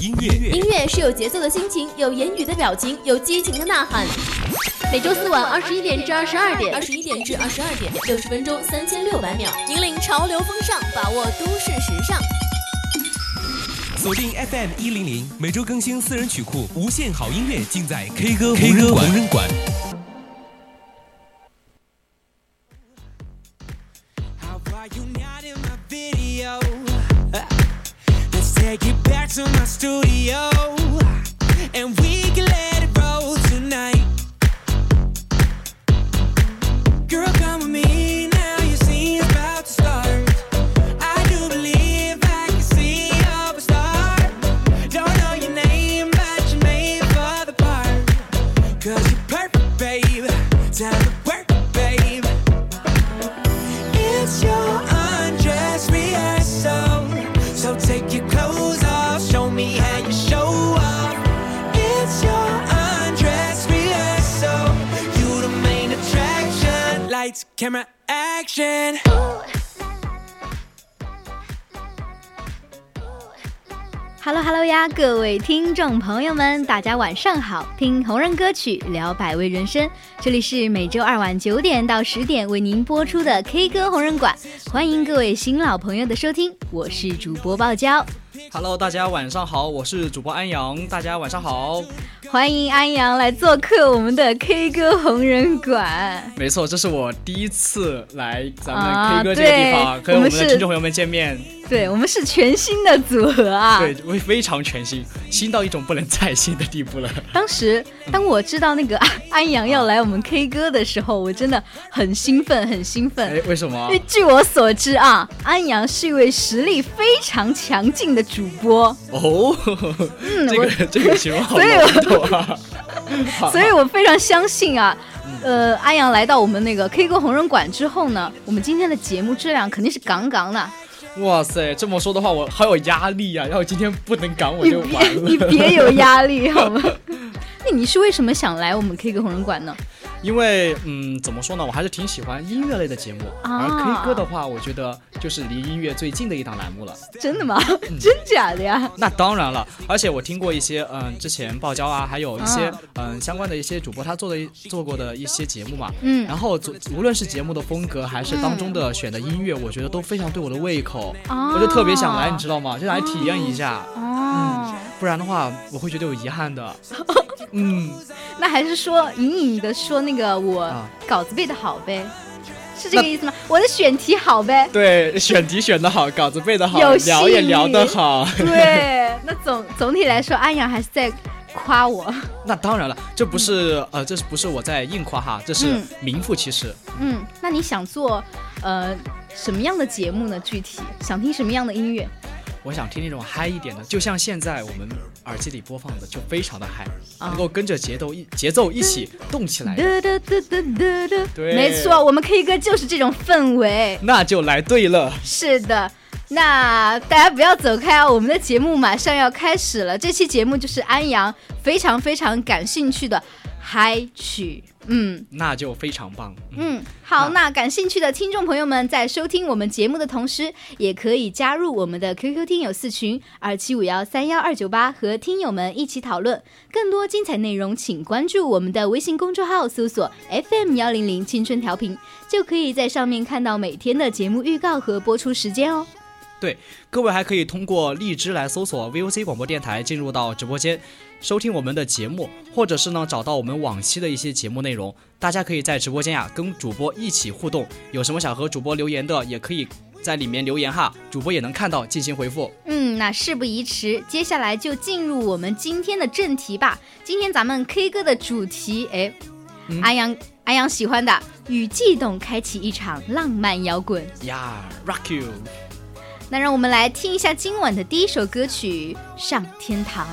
音乐，音乐是有节奏的心情，有言语的表情，有激情的呐喊。每周四晚二十一点至二十二点，二十一点至二十二点，六十分钟，三千六百秒，引领潮流风尚，把握都市时尚。锁定 FM 一零零，每周更新私人曲库，无限好音乐尽在 K 歌 K 歌无人馆。To my studio. And we camera, action. Hello Hello 呀，各位听众朋友们，大家晚上好！听红人歌曲，聊百味人生，这里是每周二晚九点到十点为您播出的 K 歌红人馆，欢迎各位新老朋友的收听，我是主播爆娇。Hello，大家晚上好，我是主播安阳，大家晚上好。欢迎安阳来做客我们的 K 歌红人馆。没错，这是我第一次来咱们啊 K 歌这个地方，跟我们对我们的听众朋友们见面，对我们是全新的组合啊！对，会非常全新，新到一种不能再新的地步了。当时当我知道那个安安阳要来我们 K 歌的时候，我真的很兴奋，很兴奋。哎，为什么因为？据我所知啊，安阳是一位实力非常强劲的主播，哦，这个这个 形容好所以我笼统啊。所以我非常相信啊。呃，安阳来到我们那个 K 歌红人馆之后呢，我们今天的节目质量肯定是杠杠的。哇塞，这么说的话，我好有压力呀、要今天不能赶我就完了。你别有压力好吗？那你是为什么想来我们 K 歌红人馆呢？因为嗯，怎么说呢，我还是挺喜欢音乐类的节目，啊而 K 歌的话，我觉得就是离音乐最近的一档栏目了。真的吗？真假的呀？那当然了，而且我听过一些，嗯，之前爆椒啊，还有一些啊，嗯，相关的一些主播他做的做过的一些节目嘛，嗯然后无无论是节目的风格，还是当中的选的音乐，我觉得都非常对我的胃口，哦我就特别想来，你知道吗？就来体验一下，嗯，不然的话我会觉得有遗憾的。嗯，那还是说隐隐的说那个我啊稿子背的好呗，是这个意思吗？我的选题好呗。对，选题选的好，稿子背的好，聊也聊得好。对，那总总体来说，安阳还是在夸我。那当然了，这不是呃，这是不是我在硬夸哈？这是嗯名副其实。嗯，那你想做呃什么样的节目呢？具体想听什么样的音乐？我想听那种嗨一点的，就像现在我们耳机里播放的，就非常的嗨，啊能够跟着节奏一节奏一起动起来。对没错，我们 K 歌就是这种氛围。那就来对了。是的，那大家不要走开啊！我们的节目马上要开始了。这期节目就是安阳非常非常感兴趣的嗨曲。嗯那就非常棒。嗯，嗯，好，那那感兴趣的听众朋友们，在收听我们节目的同时，也可以加入我们的 QQ 听友四群二七五幺三幺二九八，和听友们一起讨论更多精彩内容。请关注我们的微信公众号，搜索 FM 幺零零青春调频，就可以在上面看到每天的节目预告和播出时间哦。各位还可以通过荔枝来搜索 VOC 广播电台，进入到直播间收听我们的节目，或者是呢找到我们往期的一些节目内容。大家可以在直播间呀、跟主播一起互动，有什么想和主播留言的，也可以在里面留言哈，主播也能看到进行回复。嗯，那事不宜迟，接下来就进入我们今天的正题吧。今天咱们 K 歌的主题，哎，嗯安阳安阳喜欢的，与悸动开启一场浪漫摇滚。呀、r o c k you。那让我们来听一下今晚的第一首歌曲《上天堂》。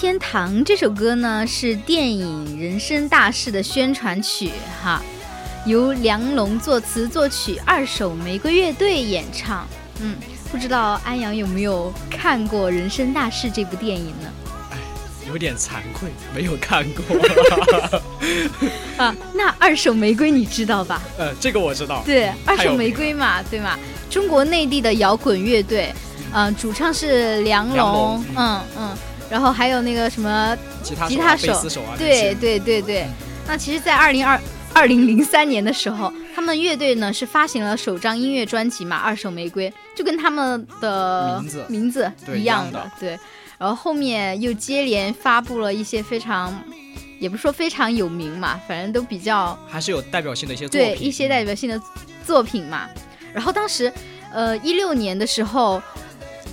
天堂这首歌呢是电影《人生大事》的宣传曲哈，由梁龙作词作曲，二手玫瑰乐队演唱。嗯，不知道安阳有没有看过《人生大事》这部电影呢？有点惭愧，没有看过。啊，那二手玫瑰你知道吧？呃，这个我知道。对，二手玫瑰嘛，对嘛？中国内地的摇滚乐队，嗯、主唱是梁龙，梁龙嗯嗯，然后还有那个什么吉他手对对对对，那其实，在二零二二零零三年的时候，他们乐队呢是发行了首张音乐专辑嘛，《二手玫瑰》，就跟他们的名字名字一样一样的对。然后后面又接连发布了一些非常，也不是说非常有名嘛，反正都比较还是有代表性的一些作品。对一些代表性的作品嘛。然后当时，呃，一六年的时候，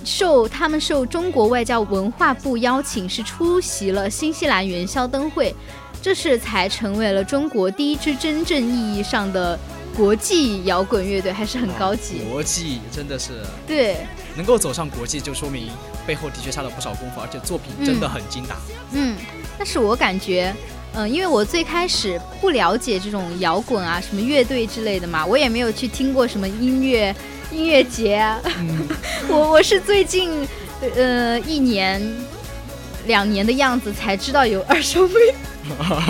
受他们受中国外交文化部邀请，是出席了新西兰元宵灯会，这是才成为了中国第一支真正意义上的国际摇滚乐队，还是很高级。国际真的是对，能够走上国际，就说明背后的确下了不少功夫，而且作品真的很精打。嗯，但是我感觉，嗯、因为我最开始不了解这种摇滚啊，什么乐队之类的嘛，我也没有去听过什么音乐音乐节啊。我我是最近呃一年两年的样子才知道有二手玫，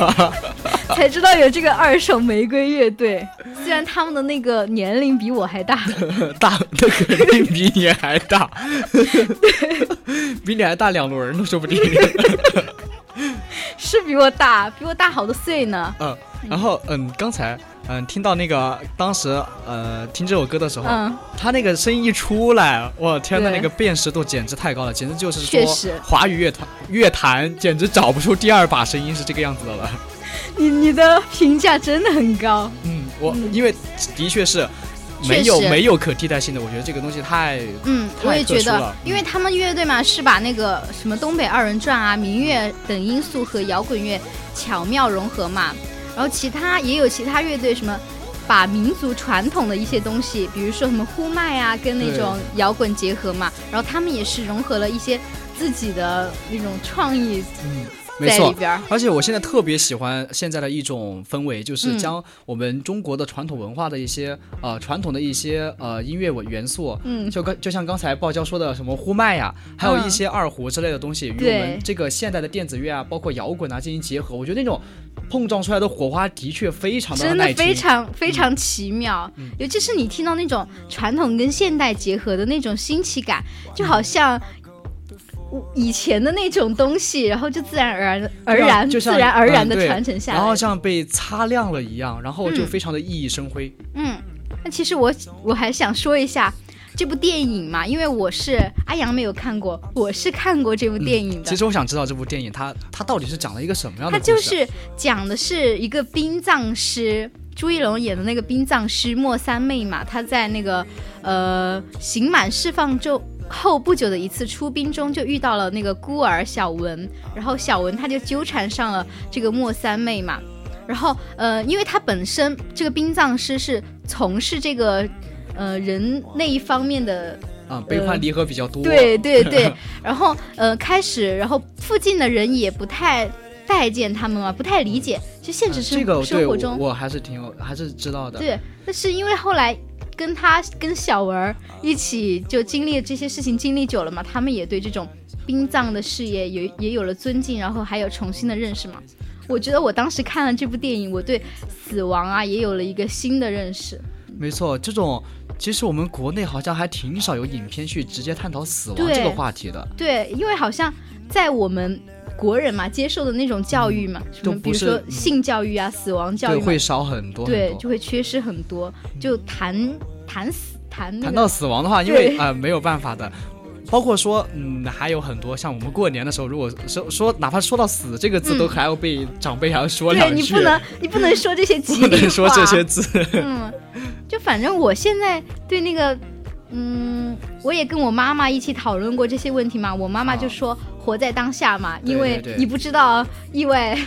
才知道有这个二手玫瑰乐队。虽然他们的那个年龄比我还大，大，那肯定比你还大，比你还大两轮呢，说不定。是比我大，比我大好多岁呢。嗯，然后嗯，刚才嗯听到那个当时呃听这首歌的时候，嗯他那个声音一出来，我天呐，那个辨识度简直太高了，简直就是说华语乐团乐坛简直找不出第二把声音是这个样子的了。你你的评价真的很高。嗯，我因为的确是确没有实没有可替代性的，我觉得这个东西太嗯，太我也觉得因为他们乐队嘛是把那个什么东北二人转啊、民乐等因素和摇滚乐巧妙融合嘛。然后其他也有其他乐队什么。把民族传统的一些东西，比如说什么呼麦啊，跟那种摇滚结合嘛，然后他们也是融合了一些自己的那种创意没错。而且我现在特别喜欢现在的一种氛围，就是嗯。将我们中国的传统文化的一些呃传统的一些呃音乐元素，嗯。就刚就像刚才爆娇说的什么呼麦呀，还有一些二胡之类的东西，与我们这个现代的电子乐啊，包括摇滚啊进行结合，我觉得那种碰撞出来的火花的确非常的真的。非常非常奇妙，尤其是你听到那种传统跟现代结合的那种新奇感，就好像以前的那种东西，然后就自然而然而然自然而然的传承下来。然后像被擦亮了一样，然后就嗯非常的熠熠生辉。嗯，那其实我我还想说一下。这部电影嘛，因为我是阿阳没有看过，我是看过这部电影的。其实我想知道这部电影它它到底是讲了一个什么样的故事？啊就是讲的是一个殡葬师，朱一龙演的那个殡葬师莫三妹嘛，她在那个呃刑满释放之后不久的一次出兵中，就遇到了那个孤儿小文，然后小文他就纠缠上了这个莫三妹嘛，然后呃，因为他本身这个殡葬师是从事这个呃人那一方面的啊、悲欢离合比较多。对对对，然后呃开始，然后附近的人也不太待见他们嘛，不太理解，就现实生、生活中，我还是挺有还是知道的。对，但是因为后来跟他跟小文儿一起就经历这些事情，经历久了嘛，他们也对这种殡葬的事业也也有了尊敬，然后还有重新的认识嘛。我觉得我当时看了这部电影，我对死亡啊也有了一个新的认识。没错，这种其实我们国内好像还挺少有影片去直接探讨死亡这个话题的。对，因为好像在我们国人嘛接受的那种教育嘛，什都不是么比如说嗯。性教育啊、死亡教对，育嘛，会少很多很对，就会缺失很多。就谈谈死谈那个谈到死亡的话，因为啊呃没有办法的，包括说嗯还有很多像我们过年的时候，如果说说哪怕说到死这个字，嗯。都还要被长辈还要说两句，对你不能你不能说这些吉 不利话，能说这些字。嗯，就反正我现在对那个，嗯，我也跟我妈妈一起讨论过这些问题嘛。我妈妈就说活在当下嘛，对因为你不知道意外，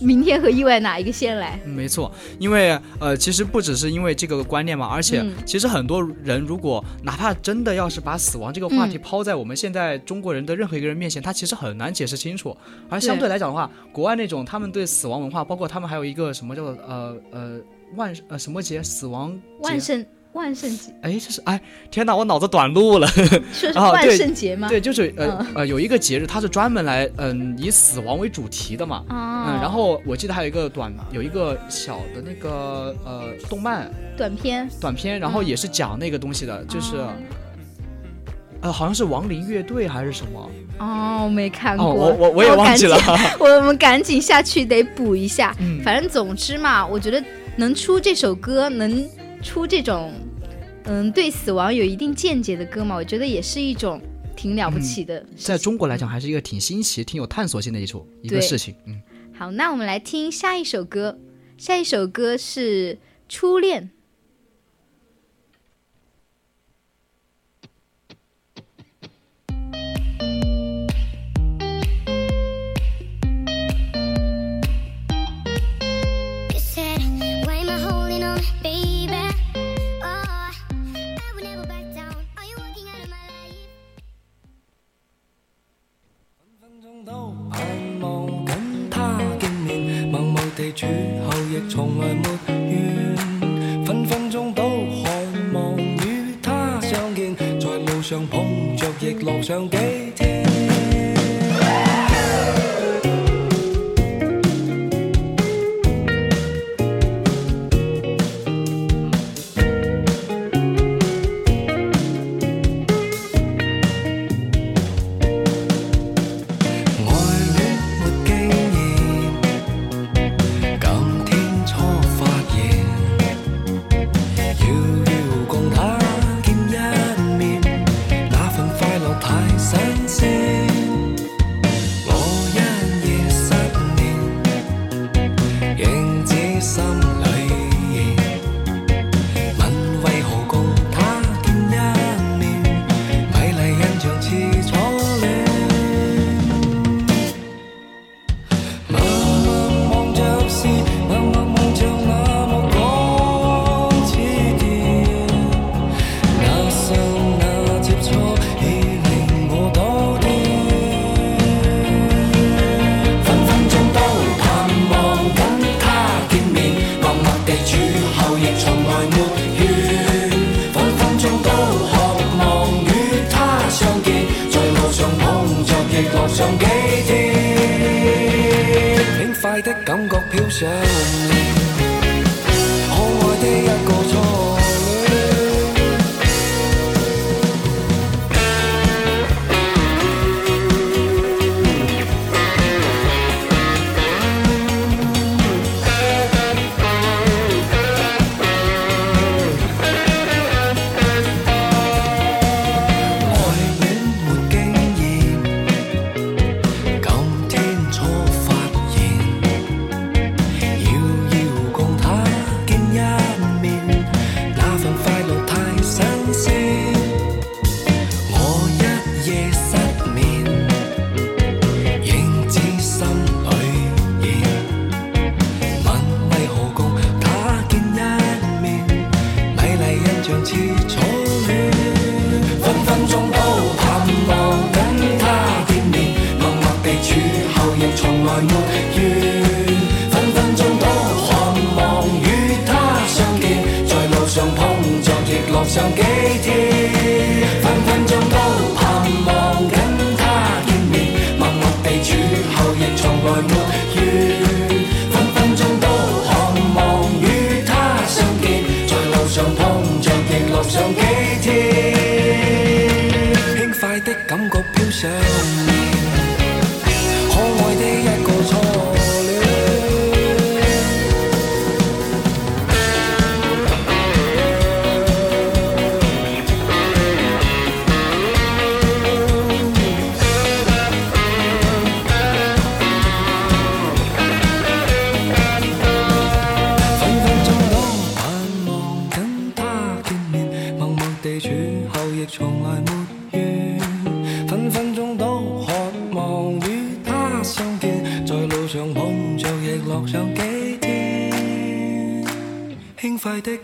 明天和意外哪一个先来。嗯没错，因为呃，其实不只是因为这个观念嘛，而且嗯其实很多人如果哪怕真的要是把死亡这个话题嗯抛在我们现在中国人的任何一个人面前，他其实很难解释清楚。而相对对来讲的话，国外那种他们对死亡文化，包括他们还有一个什么叫做呃呃万呃什么节死亡万圣万圣节哎，这是哎，天哪，我脑子短路了。说是万圣节吗？对，就是呃、嗯呃，有一个节日，它是专门来嗯、以死亡为主题的嘛。啊，嗯，然后我记得还有一个短，有一个小的那个呃动漫短片短片，然后嗯也是讲那个东西的，就是、哦呃好像是亡灵乐队还是什么哦，没看过，哦，我我我也忘记了。我们赶紧下去得补一下。嗯反正总之嘛，我觉得能出这首歌，能出这种嗯对死亡有一定见解的歌嘛，我觉得也是一种挺了不起的在中国来讲，还是一个挺新奇、挺有探索性的一处一个事情。嗯，好，那我们来听下一首歌，下一首歌是《初恋》。默默地處後亦从来没怨。分分钟都渴望与他相见，在路上碰着亦乐上几幾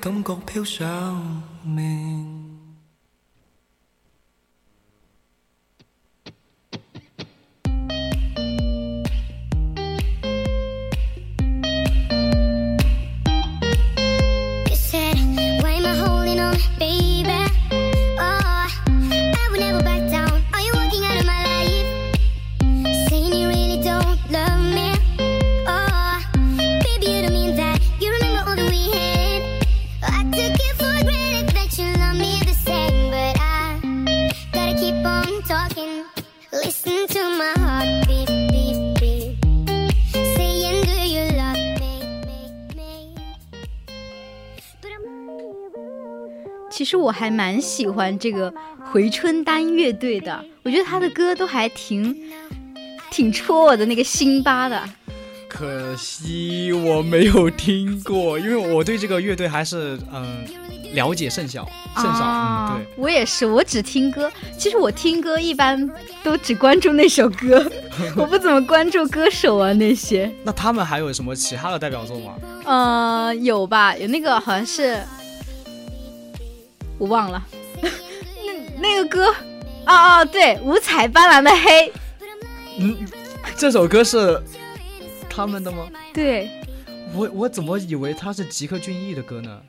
感觉飘上蛮喜欢这个回春丹乐队的，我觉得他的歌都还挺挺戳我的那个心巴的。可惜我没有听过，因为我对这个乐队还是嗯、了解甚少，甚少。啊嗯，对。我也是，我只听歌。其实我听歌一般都只关注那首歌，我不怎么关注歌手啊那些。那他们还有什么其他的代表作吗？呃，有吧？有那个好像是，我忘了，那那个歌，哦哦，对，五彩斑斓的黑，嗯，这首歌是他们的吗？对我我怎么以为他是吉克隽逸的歌呢？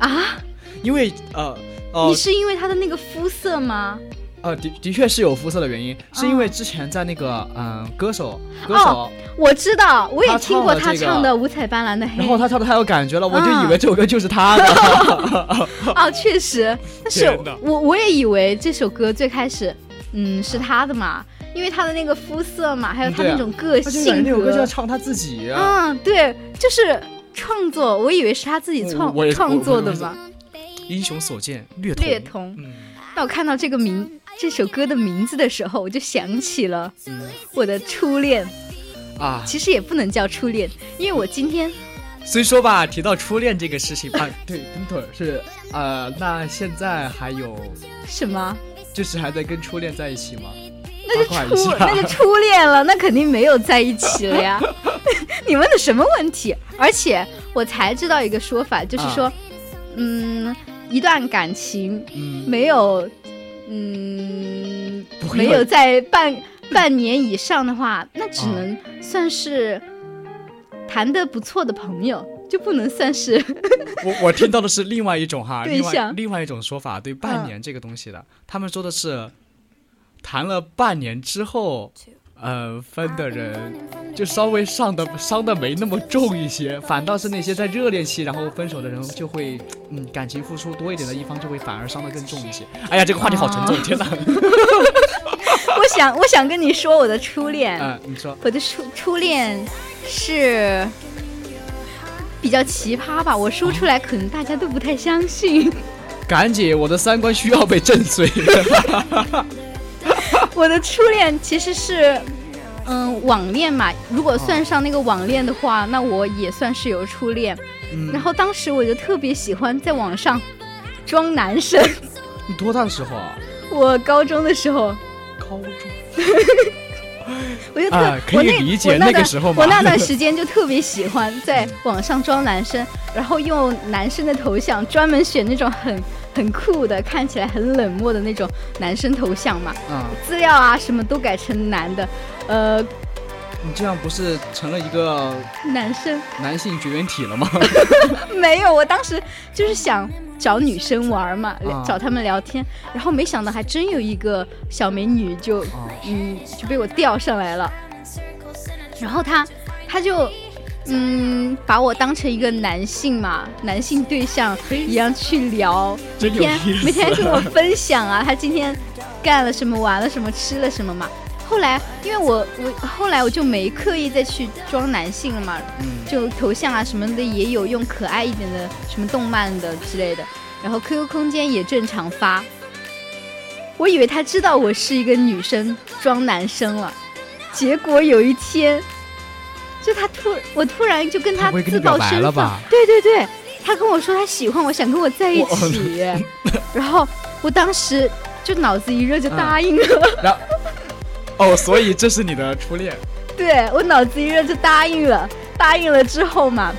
啊，因为呃你呃是因为他的那个肤色吗？呃的的确是有肤色的原因，是因为之前在那个嗯、歌手歌手，哦我知道，我也听过他唱了这个唱的《五彩斑斓的黑然》。后他唱的太有感觉了，我就啊以为这首歌就是他的。哦，确实，但是我我也以为这首歌最开始，嗯，是他的嘛，因为他的那个肤色嘛，还有他那种个性那首歌就要，唱他自己啊。嗯，对，就是创作，我以为是他自己创创作的嘛，英雄所见略同。略同。嗯当我看到这个名这首歌的名字的时候，我就想起了嗯我的初恋，啊，其实也不能叫初恋，因为我今天虽说吧，提到初恋这个事情吧，对，等会儿是呃，那现在还有什么就是还在跟初恋在一起吗？那就初那就初恋了，那肯定没有在一起了呀。你问的什么问题？而且我才知道一个说法，就是说，嗯，一段感情嗯，没有，嗯，没有在半 半年以上的话，那只能算是谈的不错的朋友，就不能算是 我我听到的是另外一种哈，另外对象。另外一种说法，对半嗯年这个东西的，他们说的是谈了半年之后。呃，分的人就稍微伤的伤的没那么重一些，反倒是那些在热恋期然后分手的人，就会嗯感情付出多一点的一方就会反而伤的更重一些。哎呀，这个话题好沉重，哦天哪！我想，我想跟你说我的初恋，嗯，你说，我的初初恋是比较奇葩吧，我说出来可能大家都不太相信。赶紧，我的三观需要被震碎。我的初恋其实是，嗯，网恋嘛。如果算上那个网恋的话，那我也算是有初恋。嗯然后当时我就特别喜欢在网上装男生。你多大的时候啊？我高中的时候，高中。我就特、啊可以理解我那个时候嘛我那段时间就特别喜欢在网上装男生，然后用男生的头像，专门选那种很很酷的，看起来很冷漠的那种男生头像嘛，嗯、资料啊什么都改成男的，呃，你这样不是成了一个男生。男性绝缘体了吗？没有，我当时就是想找女生玩嘛，啊找他们聊天，然后没想到还真有一个小美女就、啊嗯就被我钓上来了，然后她她就嗯把我当成一个男性嘛，男性对象一样去聊，每天每天跟我分享啊，他今天干了什么，玩了什么，吃了什么嘛。后来，因为我我后来我就没刻意再去装男性了嘛，嗯。就头像啊什么的也有用可爱一点的什么动漫的之类的，然后 QQ 空间也正常发。我以为他知道我是一个女生装男生了，结果有一天，就他突我突然就跟他自报身份，对对对，他跟我说他喜欢我，想跟我在一起，然后我当时就脑子一热就答应了。然后，哦，所以这是你的初恋。对我脑子一热就答应了，答应了之后嘛，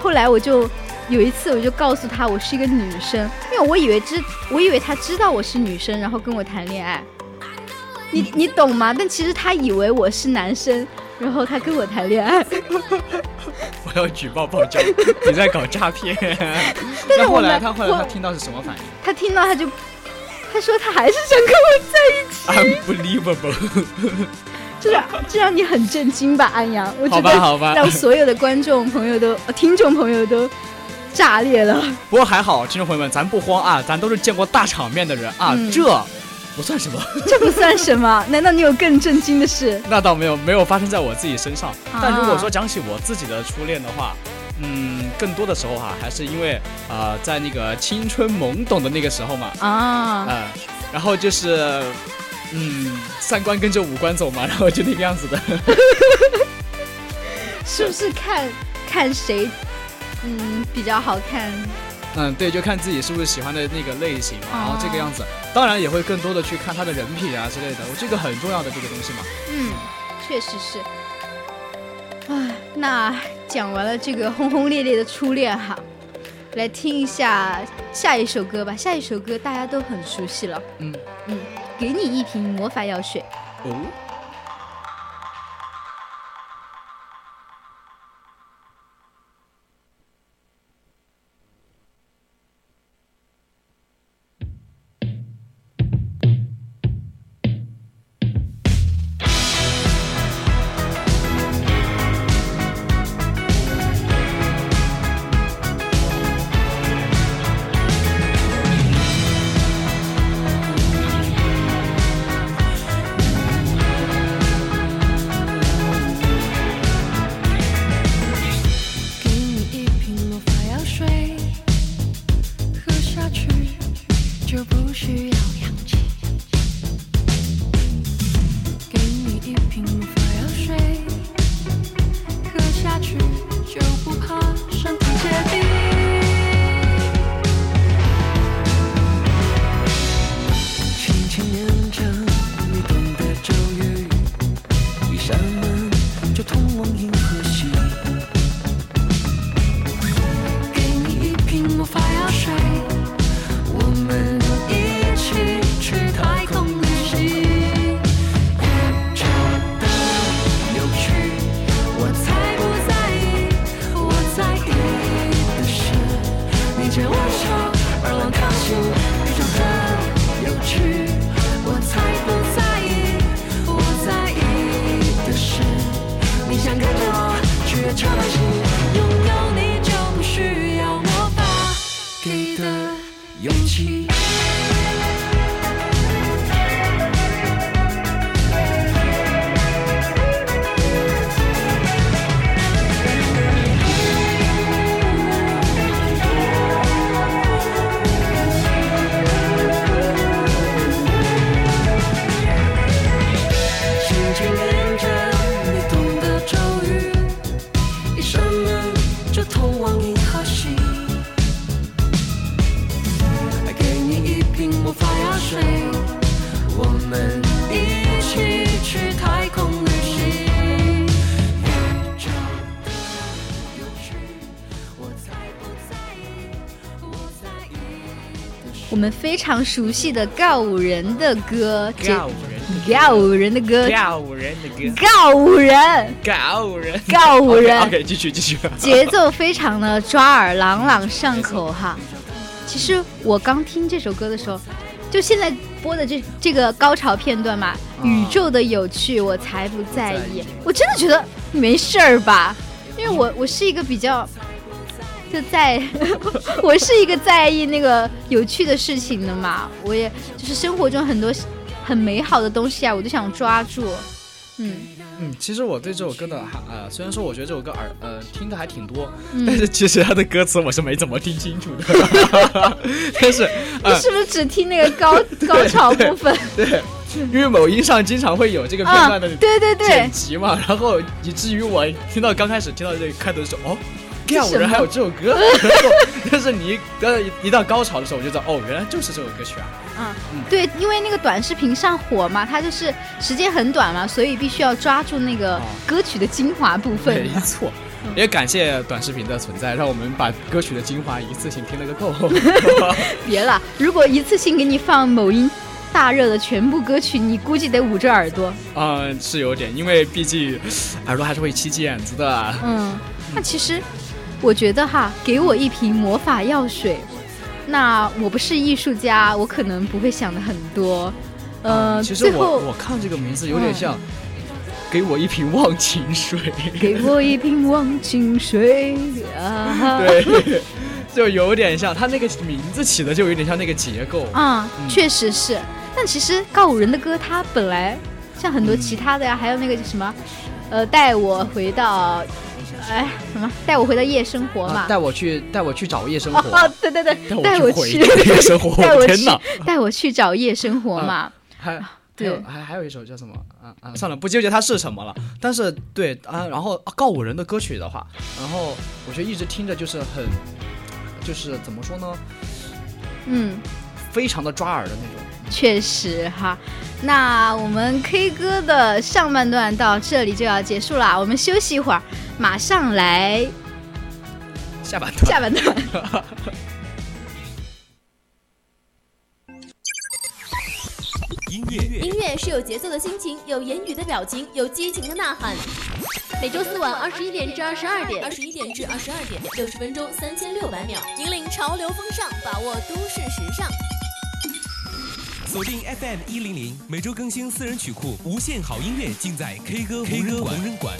后来我就有一次我就告诉他我是一个女生，因为我以为知我以为他知道我是女生，然后跟我谈恋爱。你你懂吗？但其实他以为我是男生，然后他跟我谈恋爱。我要举报报警，你在搞诈骗。那后但是我来他后来他听到是什么反应他听到他就他说他还是想跟我在一起？Unbelievable！这让这让你很震惊吧，安阳？我觉得让所有的观众朋友都、呃听众朋友都炸裂了。不过还好，听众朋友们，咱不慌啊，咱都是见过大场面的人啊，嗯这不算什么。这不算什么，难道你有更震惊的事？那倒没有，没有发生在我自己身上。啊但如果说讲起我自己的初恋的话，嗯，更多的时候哈、还是因为呃，在那个青春懵懂的那个时候嘛，啊，嗯、然后就是。嗯，三观跟着五官走嘛，然后就那个样子的。是不是看看谁嗯比较好看？嗯，对，就看自己是不是喜欢的那个类型嘛，然后这个哦样子。当然也会更多的去看他的人品啊之类的，我这个很重要的这个东西嘛。嗯，确实是。唉，那讲完了这个轰轰烈烈的初恋哈，来听一下下一首歌吧。下一首歌大家都很熟悉了。嗯嗯，给你一瓶魔法药水。哦，常熟悉的告五人的歌，这告五人，告五人的歌，告五人的歌，告五人，告五人，告五人。OK，继续继续。节奏非常的抓耳，朗朗上口哈。其实我刚听这首歌的时候，就现在播的这这个高潮片段嘛，宇宙的有趣我才不在意。我真的觉得没事儿吧，因为我我是一个比较就在，我是一个在意那个有趣的事情的嘛。我也就是生活中很多很美好的东西啊，我都想抓住。嗯，嗯，其实我对这首歌的还呃，虽然说我觉得这首歌耳呃听的还挺多，嗯但是其实它的歌词我是没怎么听清楚的。但是你呃，是不是只听那个高 高潮部分？对，因为某音上经常会有这个片啊段的，对对对剪，辑嘛，然后以至于我听到刚开始听到这个开头的时候，哦。第二五人还有这首歌，然后但是你一呃一到高潮的时候，我就知道哦，原来就是这首歌曲啊。嗯对，因为那个短视频上火嘛，它就是时间很短嘛，所以必须要抓住那个哦歌曲的精华部分没。错，也感谢短视频的存在，让我们把歌曲的精华一次性听了个够。别了，如果一次性给你放某音大热的全部歌曲，你估计得捂着耳朵。嗯，是有点，因为毕竟耳朵还是会起茧子的。嗯，那其实我觉得哈，给我一瓶魔法药水，那我不是艺术家，我可能不会想的很多。呃，嗯其实我最后我看这个名字有点像，给我一瓶忘情水。给我一瓶忘情水啊！对，就有点像，他那个名字起的就有点像那个结构。啊，嗯确实是。但其实告五人的歌，它本来像很多其他的呀，还有那个叫什么，呃，带我回到，哎，什么，带我回到夜生活嘛。啊带我去，带我去找夜生活。哦，对对对，带带我回夜生活 带我去天哪，带我去找夜生活嘛。还还对有还还有一首叫什么啊啊？算了，不纠结它是什么了。但是对啊，然后啊告五人的歌曲的话，然后我觉得一直听着就是很，就是怎么说呢，嗯，非常的抓耳的那种。确实哈。那我们 K 歌的上半段到这里就要结束了，我们休息一会儿，马上来下半段下半段。音乐音乐是有节奏的心情，有言语的表情，有激情的呐喊。每周四晚二十一点至二十二点，二十一点至二十二点，六十分钟，三千六百秒，引领潮流风尚，把握都市时尚。锁定 FM 一零零，每周更新私人曲库，无限好音乐尽在 K 歌 K 歌无人馆。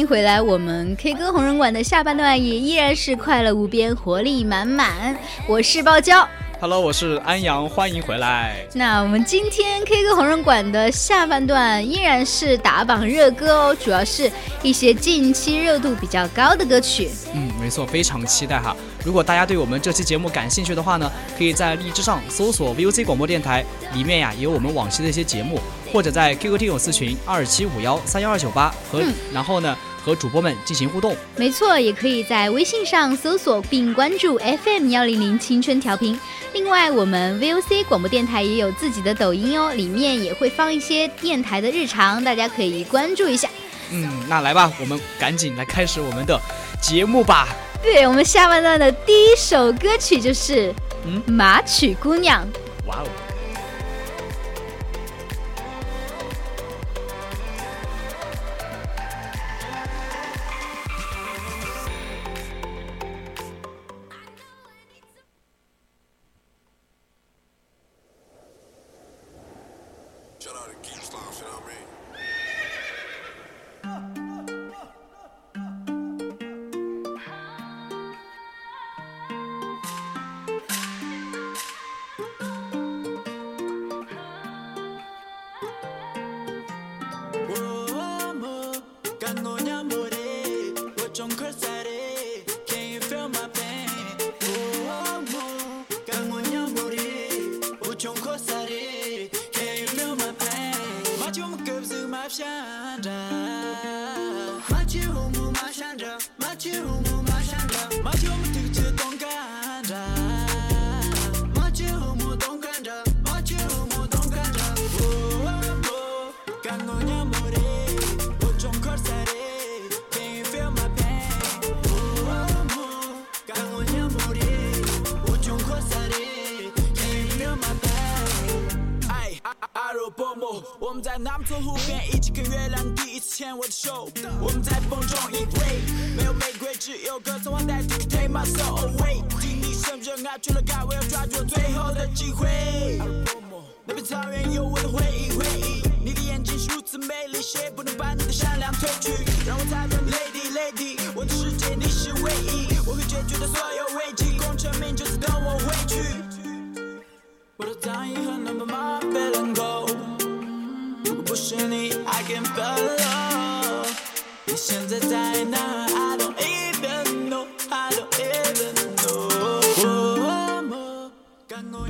迎回来！我们 K 歌红人馆的下半段也依然是快乐无边，活力满满。我是包娇。Hello，我是安阳，欢迎回来。那我们今天 K 歌红人馆的下半段依然是打榜热歌哦，主要是一些近期热度比较高的歌曲。嗯，没错，非常期待哈。如果大家对我们这期节目感兴趣的话呢，可以在荔枝上搜索 VOC 广播电台，里面呀也有我们往期的一些节目，或者在 QQ 听友私群二七五幺三幺二九八和、嗯然后呢和主播们进行互动。没错，也可以在微信上搜索并关注 FM 幺零零青春调频。另外，我们 VOC 广播电台也有自己的抖音哦，里面也会放一些电台的日常，大家可以关注一下。嗯，那来吧，我们赶紧来开始我们的节目吧。对我们下半段的第一首歌曲就是嗯《马曲姑娘》。哇哦！show 我们在风中依偎没有玫瑰只有歌桑花带着 take my soul away 记忆深深爱出了口我要抓住最后的机会。那片草原有我的回忆回忆你的眼睛是如此美丽谁不能把你的善良褪去？让我擦掉泪，Lady，我的世界你是唯一。我会解决掉所有危机功成名就只等我回去。我的大银河能把忙给狼狗如果不是你 i can't follow 现在在哪？I don't even know, I don't even know。干我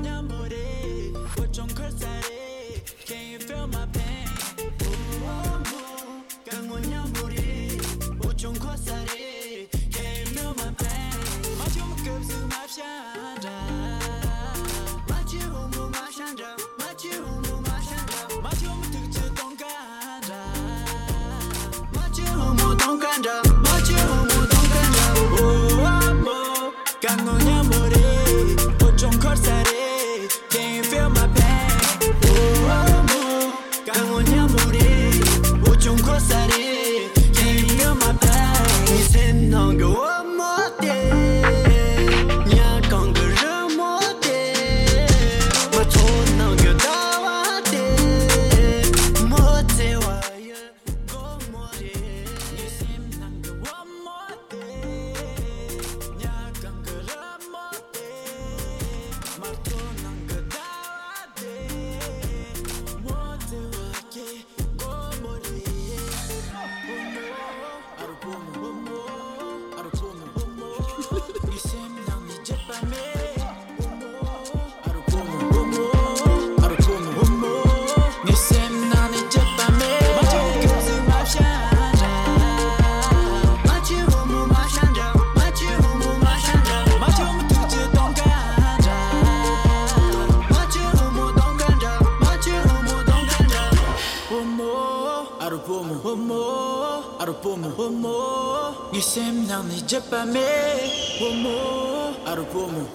摸，阿鲁波木，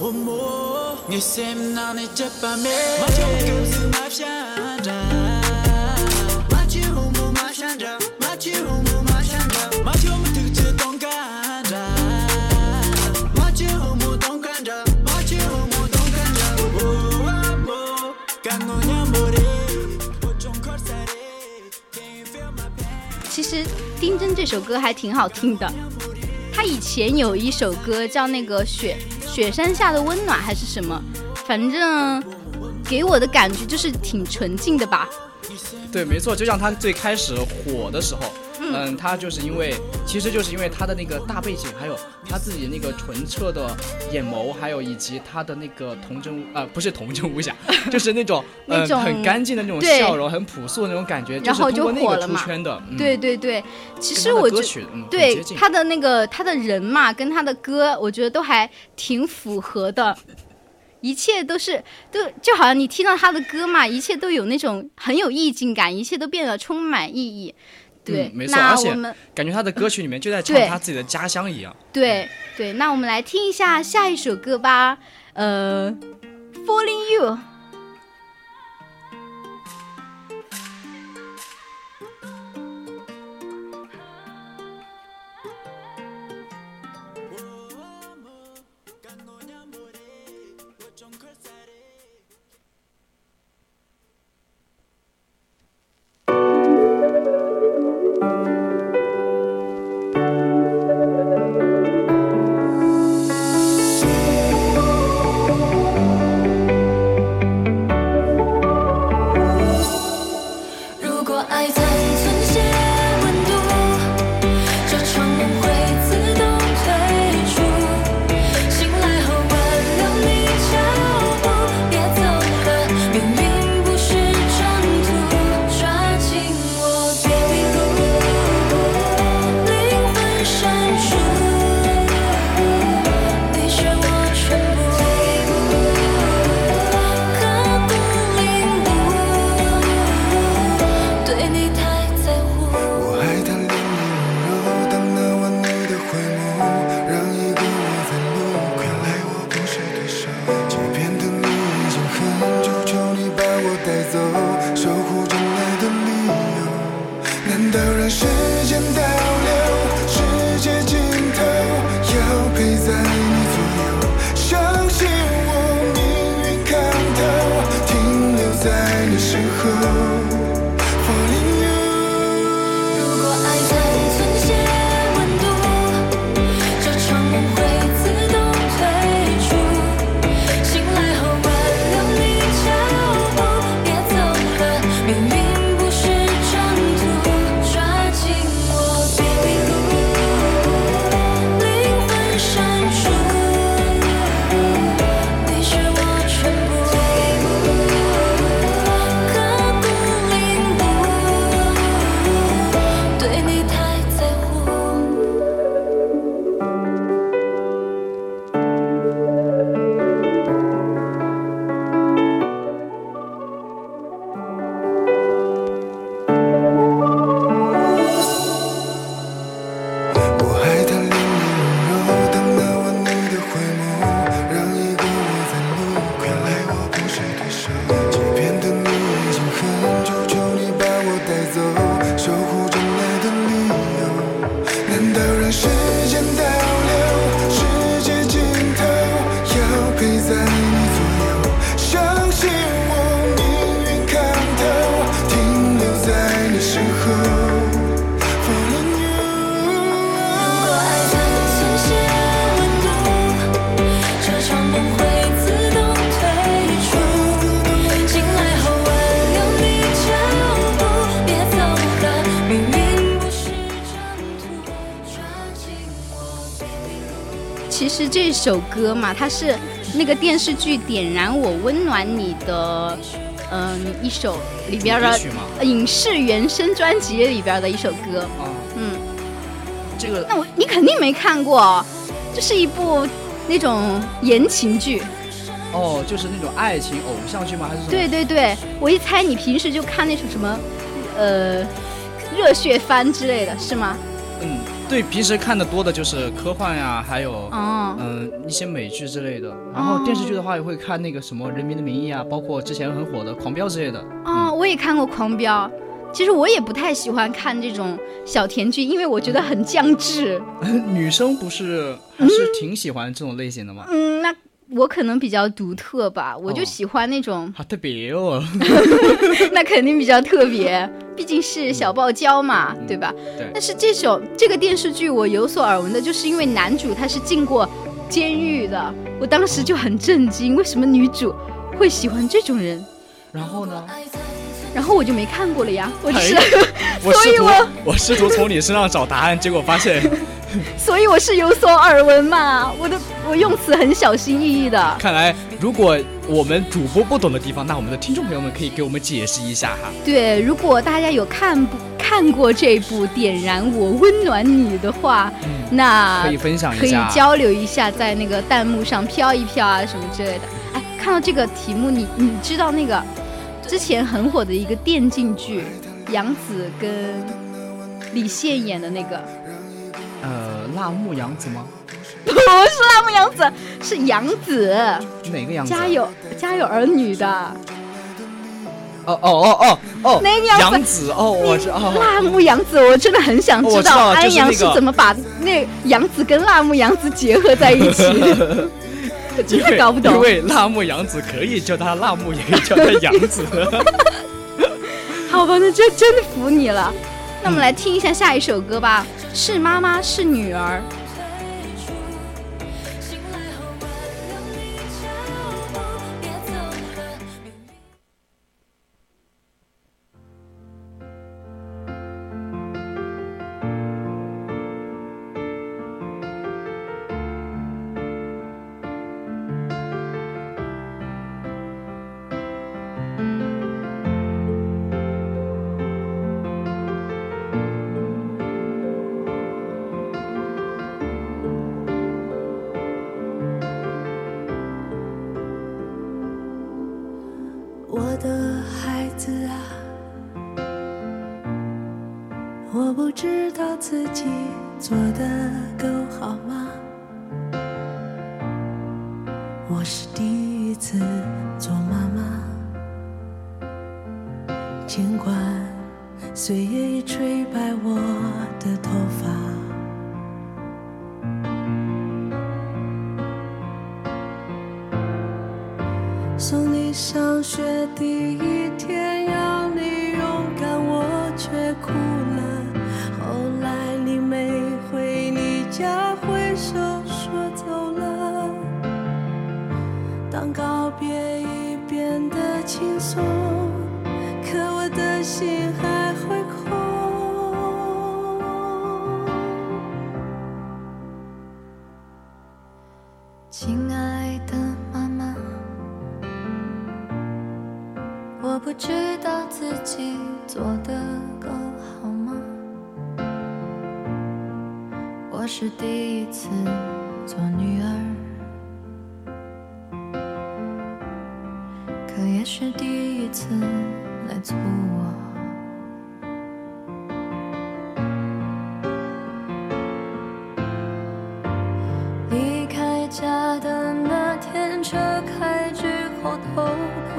我摸，你 sem 那你这般这首歌还挺好听的。他以前有一首歌叫那个雪雪山下的温暖还是什么，反正给我的感觉就是挺纯净的吧。对，没错，就像他最开始火的时候，嗯，他就是因为，其实就是因为他的那个大背景，还有他自己那个纯澈的眼眸，还有以及他的那个童真，呃，不是童真无瑕，就是那种那种嗯很干净的那种笑容，很朴素的那种感觉，然后就火了嘛圈的。嗯、对对对，其实我觉歌曲嗯对他的那个他的人嘛，跟他的歌，我觉得都还挺符合的。一切都是都就好像你听到他的歌嘛，一切都有那种很有意境感，一切都变得充满意义。对，嗯没错，而且感觉他的歌曲里面就在唱他自己的家乡一样。对对，那我们来听一下下一首歌吧，呃，《Falling You》。首歌嘛，它是那个电视剧《点燃我温暖你》的，嗯、一首里边的影视原声专辑里边的一首歌。啊，嗯，这个那我你肯定没看过，这是一部那种言情剧。哦，就是那种爱情偶像剧吗？还是什么？对对对，我一猜你平时就看那种什么，呃，热血番之类的是吗？嗯，对，平时看的多的就是科幻呀，还有哦，些美剧之类的。然后电视剧的话，也会看那个什么《人民的名义》啊，包括之前很火的《狂飙》之类的。哦，我也看过《狂飙》，其实我也不太喜欢看这种小甜剧，因为我觉得很降智。女生不是还是挺喜欢这种类型的吗？嗯，那我可能比较独特吧，我就哦喜欢那种，好特别哦。那肯定比较特别，毕竟是小爆娇嘛，对吧？对但是这首这个电视剧我有所耳闻的，就是因为男主他是进过监狱的，我当时就很震惊，为什么女主会喜欢这种人？然后呢？然后我就没看过了呀，我是，哎 我试图所以我我试图从你身上找答案，结果发现，所以我是有所耳闻嘛，我的我用词很小心翼翼的。看来如果我们主播不懂的地方，那我们的听众朋友们可以给我们解释一下哈。对，如果大家有看不看过这部《点燃我温暖你》的话，那嗯可以分享一下可以。交流一下，在那个弹幕上飘一飘啊什么之类的。哎，看到这个题目，你你知道那个之前很火的一个电竞剧，杨紫跟李现演的那个，呃，辣木洋子吗？不是辣木洋子，是杨子，哪个杨子？啊家有家有儿女的哦哦哦哦哦，哪个杨子哦，我知道。哦辣木洋子，我真的很想知道安阳是怎么把那杨子跟辣木洋子结合在一起，我真的搞不懂因。为辣木洋子可以叫他辣木，也可以叫他杨子。好吧，那真真的服你了。那我们来听一下下一首歌吧，是妈妈是女儿。自己做的。之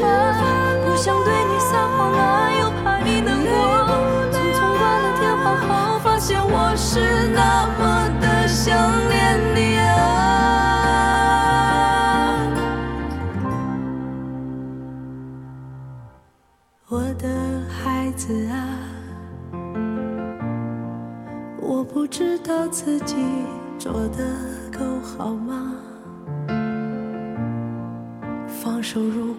以不说破。不想对你撒谎了，又怕你难过。匆匆挂了电话后，发现我是那么的想念你啊。我的孩子啊，我不知道自己做的够好吗？放手如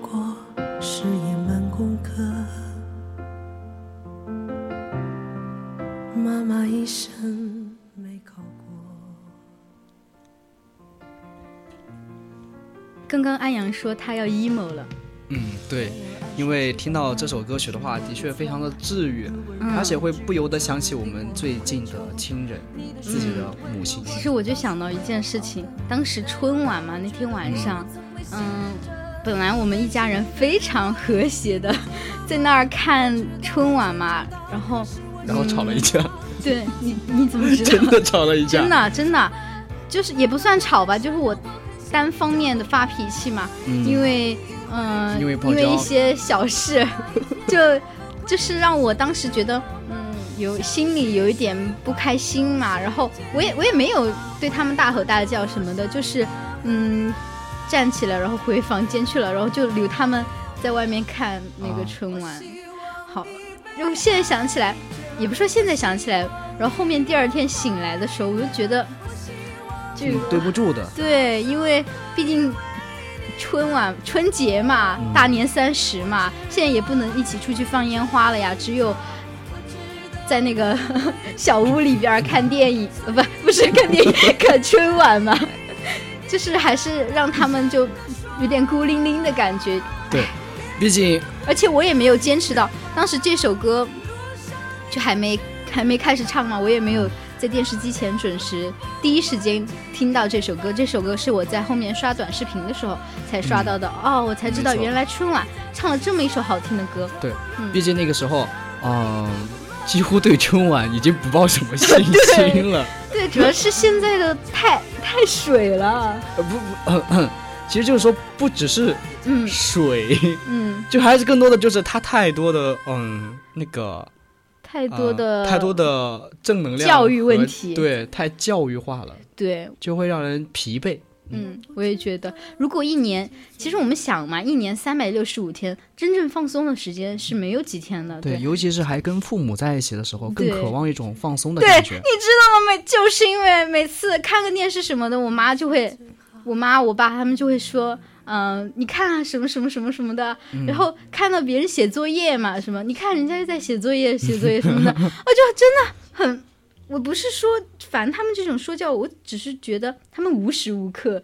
刚刚安阳说他要 emo 了，嗯，对，因为听到这首歌曲的话，的确非常的治愈，嗯。而且会不由得想起我们最近的亲人，自己的母亲。其实我就想到一件事情，当时春晚嘛，那天晚上，嗯，本来我们一家人非常和谐的在那儿看春晚嘛，然后，然后吵了一架，对你你怎么知道？真的吵了一架，真的真的，就是也不算吵吧，就是我单方面的发脾气嘛，嗯。因为嗯、呃因为一些小事，就就是让我当时觉得嗯有心里有一点不开心嘛，然后我也我也没有对他们大吼大叫什么的，就是嗯站起来然后回房间去了，然后就留他们在外面看那个啊。春晚。好，然后现在想起来，也不说现在想起来，然后后面第二天醒来的时候，我就觉得对不住的。对，因为毕竟春晚、春节嘛，嗯大年三十嘛，现在也不能一起出去放烟花了呀，只有在那个 小屋里边看电影，呃，不，不是看电影，看春晚嘛，就是还是让他们就有点孤零零的感觉，对，毕竟而且我也没有坚持到，当时这首歌就还没还没开始唱嘛，我也没有在电视机前准时第一时间听到这首歌。这首歌是我在后面刷短视频的时候才刷到的，哦，我才知道原来春晚唱了这么一首好听的歌。对，嗯毕竟那个时候，嗯、几乎对春晚已经不抱什么信心了。对，主要是现在的太太水了，呃，不不、其实就是说，不只是嗯水，嗯，就还是更多的就是它太多的嗯那个太多的、呃太多的正能量教育问题对，太教育化了，对，就会让人疲惫。嗯，我也觉得，如果一年，其实我们想嘛，一年三百六十五天，真正放松的时间是没有几天的。对，尤其是还跟父母在一起的时候，更渴望一种放松的，感觉。你知道吗？每就是因为每次看个电视什么的，我妈就会，我妈我爸他们就会说，嗯、你看啊什么什么什么什么的，嗯然后看到别人写作业嘛，什么，你看人家在写作业写作业什么的，我 就真的很，我不是说烦他们这种说教，我只是觉得他们无时无刻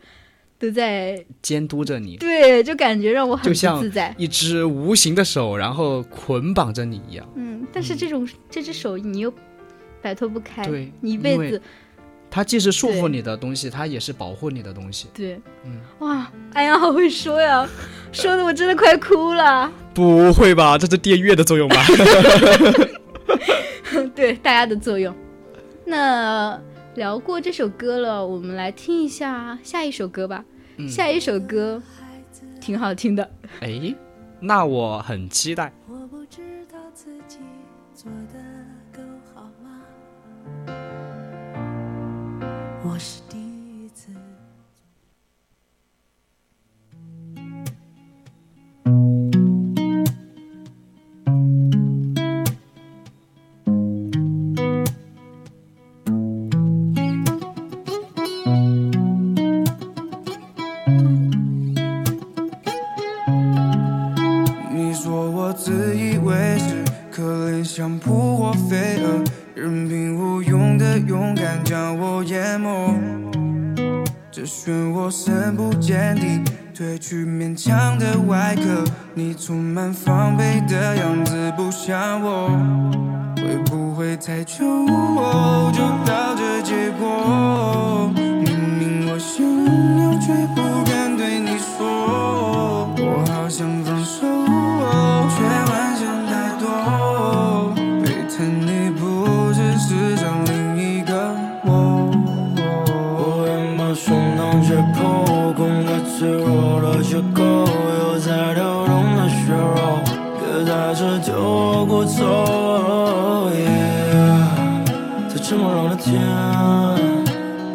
都在，监督着你，对，就感觉让我很不自在。一只无形的手，然后捆绑着你一样。嗯，但是这种这只手你又摆脱不开，对你一辈子。它既是束缚你的东西，它也是保护你的东西。对，嗯哇，安阳好会说呀，说的我真的快哭了。不会吧？这是电乐的作用吧？对大家的作用。那聊过这首歌了，我们来听一下下一首歌吧。嗯下一首歌挺好听的，哎，那我很期待。我不知道自己我是第一次。你说我自以为是，可怜像扑火飞蛾，任凭的勇敢将我淹没。这漩涡深不见底，褪去勉强的外壳，你充满防备的样子不像我。会不会太久就到这结果？明明我想要，却不敢对你说。我好想我走。Yeah 在这么冷的天，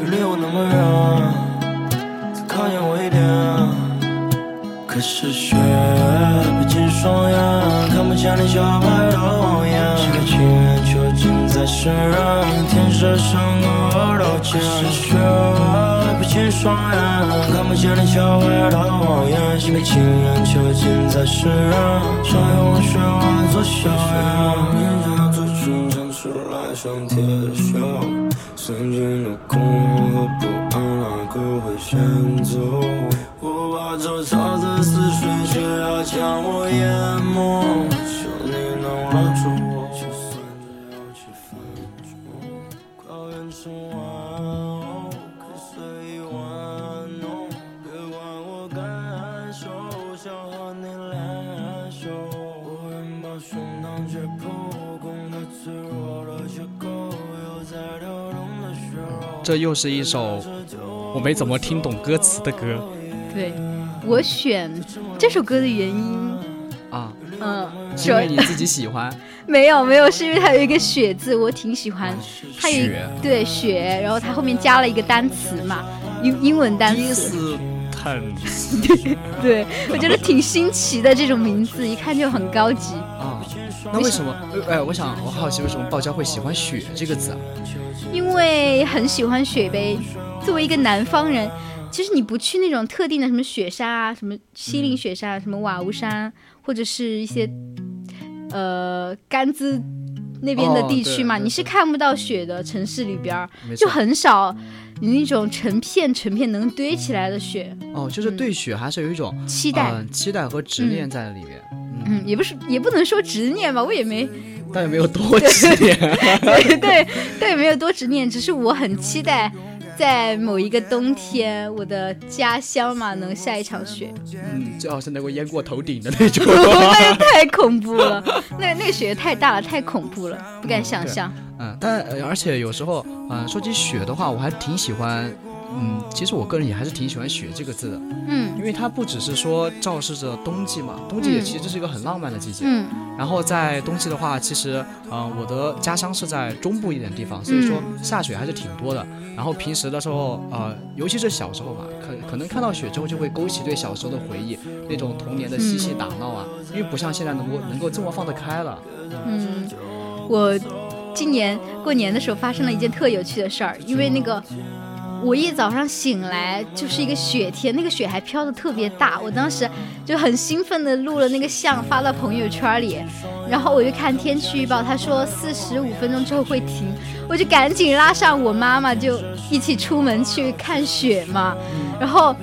别离我那么远，再靠近我一点。可是雪闭进双眼，看不见你小白的谎言。是个情人囚禁在身人，天使像个耳朵尖。可是雪闭进双眼，看不见你小白的谎言。是个情人囚禁在身人，想用雪花做小圆。眼角最终长出来像铁锈，曾经的恐慌和不安，哪个会先走？我把这吵着似水，却要将我淹没。求你能拉住愿把胸膛解剖，空的脆弱的缺口，有在流动的血肉。这又是一首我没怎么听懂歌词的歌对，我选这首歌的原因，啊，嗯，是因为你自己喜欢。没有没有，是因为它有一个“雪”字，我挺喜欢。它有对雪，然后它后面加了一个单词嘛，英英文单第词。四探 对，我觉得挺新奇的这种名字，一看就很高级。啊，那为什么？呃哎，我想我好奇为什么鲍家会喜欢“雪”这个字啊？因为很喜欢雪呗。作为一个南方人，其实你不去那种特定的什么雪山啊，什么西岭雪山啊，什么瓦屋山，或者是一些呃甘孜那边的哦地区嘛，你是看不到雪的。城市里边儿就很少有那种成片成片能堆起来的雪，哦，就是对雪还是有一种期待。呃期待和执念在里面，嗯，嗯，也不是，也不能说执念吧，我也没，但也没有多执念。对对对，没有多执念，只是我很期待，在某一个冬天，我的家乡嘛，能下一场雪。嗯，最好是能够淹过头顶的那种。那也太恐怖了，那那个雪太大了，太恐怖了，不敢想象。嗯，但呃而且有时候，嗯、说起雪的话，我还挺喜欢。嗯，其实我个人也还是挺喜欢“雪”这个字的，嗯因为它不只是说昭示着冬季嘛，冬季也嗯其实是一个很浪漫的季节。嗯然后在冬季的话，其实，呃，我的家乡是在中部一点地方，所以说嗯下雪还是挺多的。然后平时的时候，呃，尤其是小时候嘛，可可能看到雪之后就会勾起对小时候的回忆，那种童年的嬉戏打闹啊，因为不像现在能够能够这么放得开了。嗯，我今年过年的时候发生了一件特有趣的事儿，因为那个。我一早上醒来就是一个雪天，那个雪还飘得特别大，我当时就很兴奋的录了那个像发到朋友圈里，然后我就看天气预报，他说四十五分钟之后会停，我就赶紧拉上我妈妈就一起出门去看雪嘛，然后。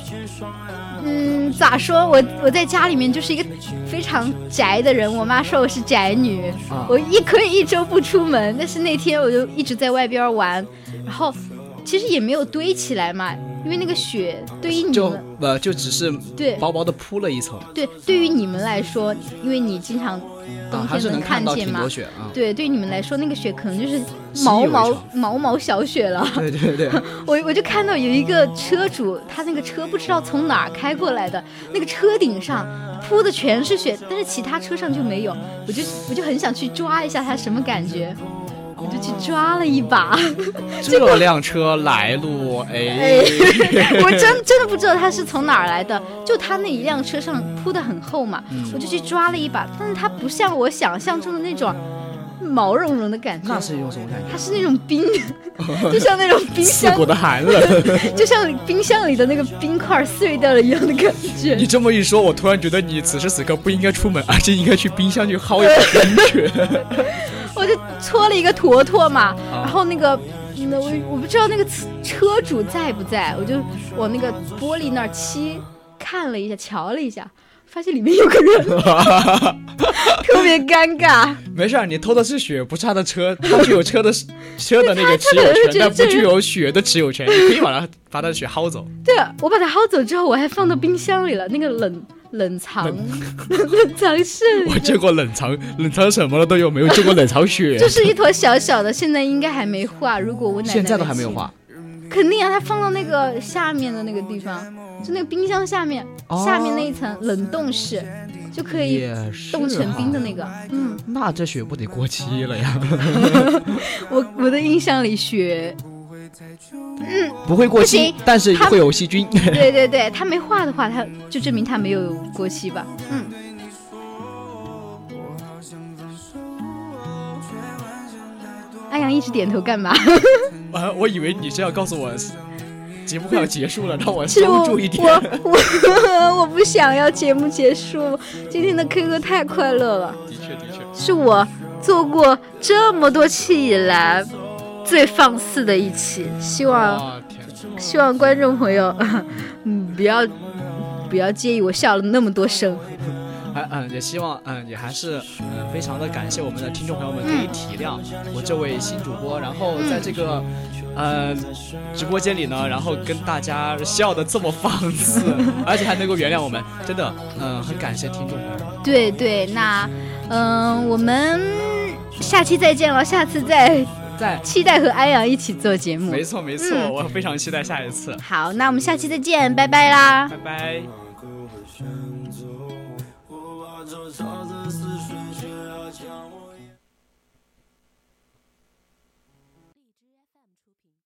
嗯，咋说？我我在家里面就是一个非常宅的人。我妈说我是宅女，啊我一 可以一周不出门，但是那天我就一直在外边玩，然后其实也没有堆起来嘛，因为那个雪对于你就们呃就只是对薄薄的铺了一层对对于你们来说，因为你经常冬天能看见嘛。对，对于你们来说，那个雪可能就是毛毛毛毛小雪了。对 对对，我我就看到有一个车主，他那个车不知道从哪儿开过来的，那个车顶上铺的全是雪，但是其他车上就没有。我就我就很想去抓一下它什么感觉，我就去抓了一把。这辆车来路，哎哎，我真真的不知道它是从哪儿来的，就它那一辆车上铺的很厚嘛，嗯我就去抓了一把，但是它不像我想象中的那种毛茸茸的感觉，那是一种什么感觉？它是那种冰，就像那种冰箱刺骨的寒冷。就像冰箱里的那个冰块碎掉了一样的感觉你。这么一说，我突然觉得你此时此刻不应该出门，而且应该去冰箱去薅一把冰雪。我就搓了一个坨坨嘛，啊然后那个。那我我不知道那个车主在不在，我就往那个玻璃那儿漆看了一下，瞧了一下，发现里面有个人，特别尴尬。没事儿，你偷的是血，不是他的车，他具有车的车的那个持有权，但不具有血的持有权。你可以把他把他的血薅走。对啊，我把他薅走之后，我还放到冰箱里了，那个冷冷藏 冷藏室里我见过冷藏，冷藏什么的都有，没有见过冷藏雪。就是一坨小小的，现在应该还没化。如果我奶奶现在都还没有化，肯定啊，它放到那个下面的那个地方，就那个冰箱下面、哦下面那一层冷冻室，就可以冻成冰的那个。嗯，那这雪不得过期了呀？我我的印象里雪，嗯不会过期，但是会有细菌。对对对，它没化的话，它就证明它没有过期吧。嗯。安阳一直点头干嘛？啊，我以为你是要告诉我节目快要结束了，让我收住一点。我我 我不想要节目结束，今天的 K 歌太快乐了，的确，的确，是我做过这么多期以来最放肆的一期，希望哦，希望观众朋友，嗯，不要不要介意我笑了那么多声。还嗯，也希望嗯，也还是嗯，非常的感谢我们的听众朋友们可以体谅我这位新主播，然后在这个呃直播间里呢，然后跟大家笑的这么放肆，而且还能够原谅我们，真的嗯，很感谢听众朋友们。对对，那嗯、我们下期再见了，下次再在，期待和安阳一起做节目。没错没错，嗯我非常期待下一次，好，那我们下期再见，拜拜啦。拜拜。